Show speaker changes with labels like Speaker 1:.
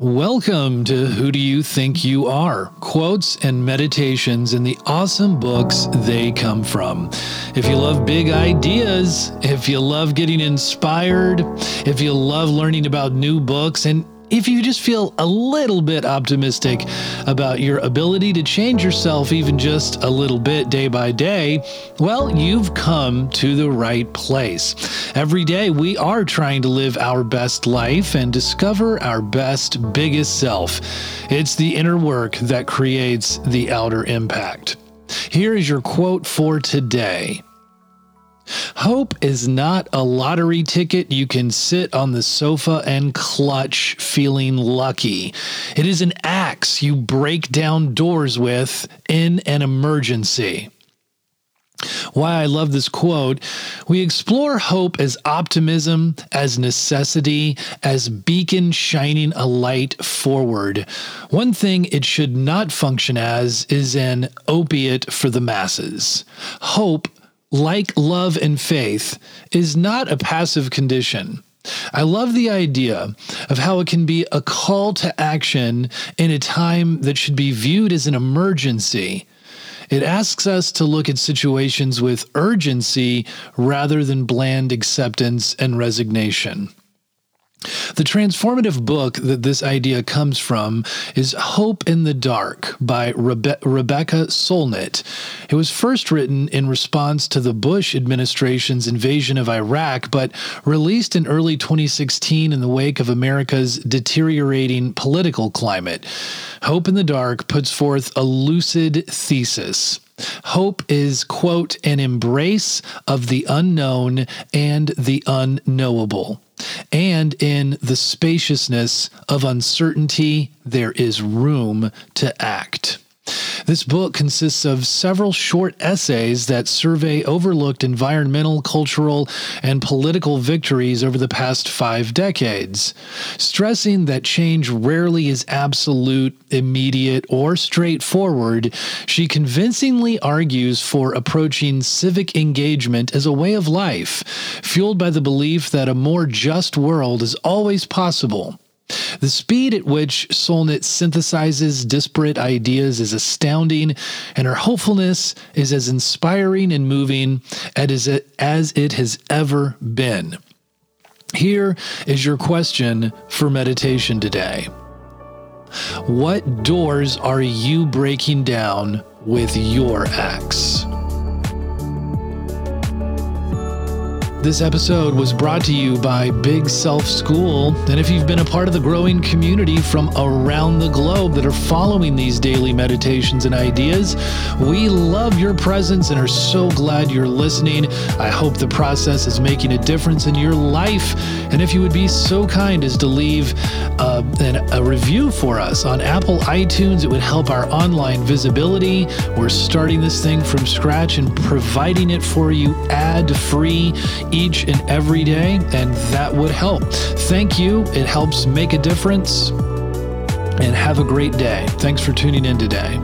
Speaker 1: Welcome to Who Do You Think You Are? Quotes and meditations in the awesome books they come from. If you love big ideas, if you love getting inspired, if you love learning about new books, and if you just feel a little bit optimistic about your ability to change yourself even just a little bit day by day, well, you've come to the right place. Every day, we are trying to live our best life and discover our best, biggest self. It's the inner work that creates the outer impact. Here is your quote for today. Hope is not a lottery ticket you can sit on the sofa and clutch feeling lucky. It is an axe you break down doors with in an emergency. Why I love this quote. We explore hope as optimism, as necessity, as beacon shining a light forward. One thing it should not function as is an opiate for the masses. Hope like love and faith, is not a passive condition. I love the idea of how it can be a call to action in a time that should be viewed as an emergency. It asks us to look at situations with urgency rather than bland acceptance and resignation. The transformative book that this idea comes from is Hope in the Dark by Rebe- Rebecca Solnit. It was first written in response to the Bush administration's invasion of Iraq, but released in early 2016 in the wake of America's deteriorating political climate. Hope in the Dark puts forth a lucid thesis. Hope is, quote, an embrace of the unknown and the unknowable. And in the spaciousness of uncertainty, there is room to act. This book consists of several short essays that survey overlooked environmental, cultural, and political victories over the past five decades, stressing that change rarely is absolute, immediate, or straightforward. She convincingly argues for approaching civic engagement as a way of life, fueled by the belief that a more just world is always possible the speed at which Solnit synthesizes disparate ideas is astounding, and her hopefulness is as inspiring and moving as it has ever been. Here is your question for meditation today. What doors are you breaking down with your axe? This episode was brought to you by Big Self School. And if you've been a part of the growing community from around the globe that are following these daily meditations and ideas, we love your presence and are so glad you're listening. I hope the process is making a difference in your life. And if you would be so kind as to leave uh, an, a review for us on Apple iTunes, it would help our online visibility. We're starting this thing from scratch and providing it for you ad free each and every day, and that would help. Thank you. It helps make a difference. And have a great day. Thanks for tuning in today.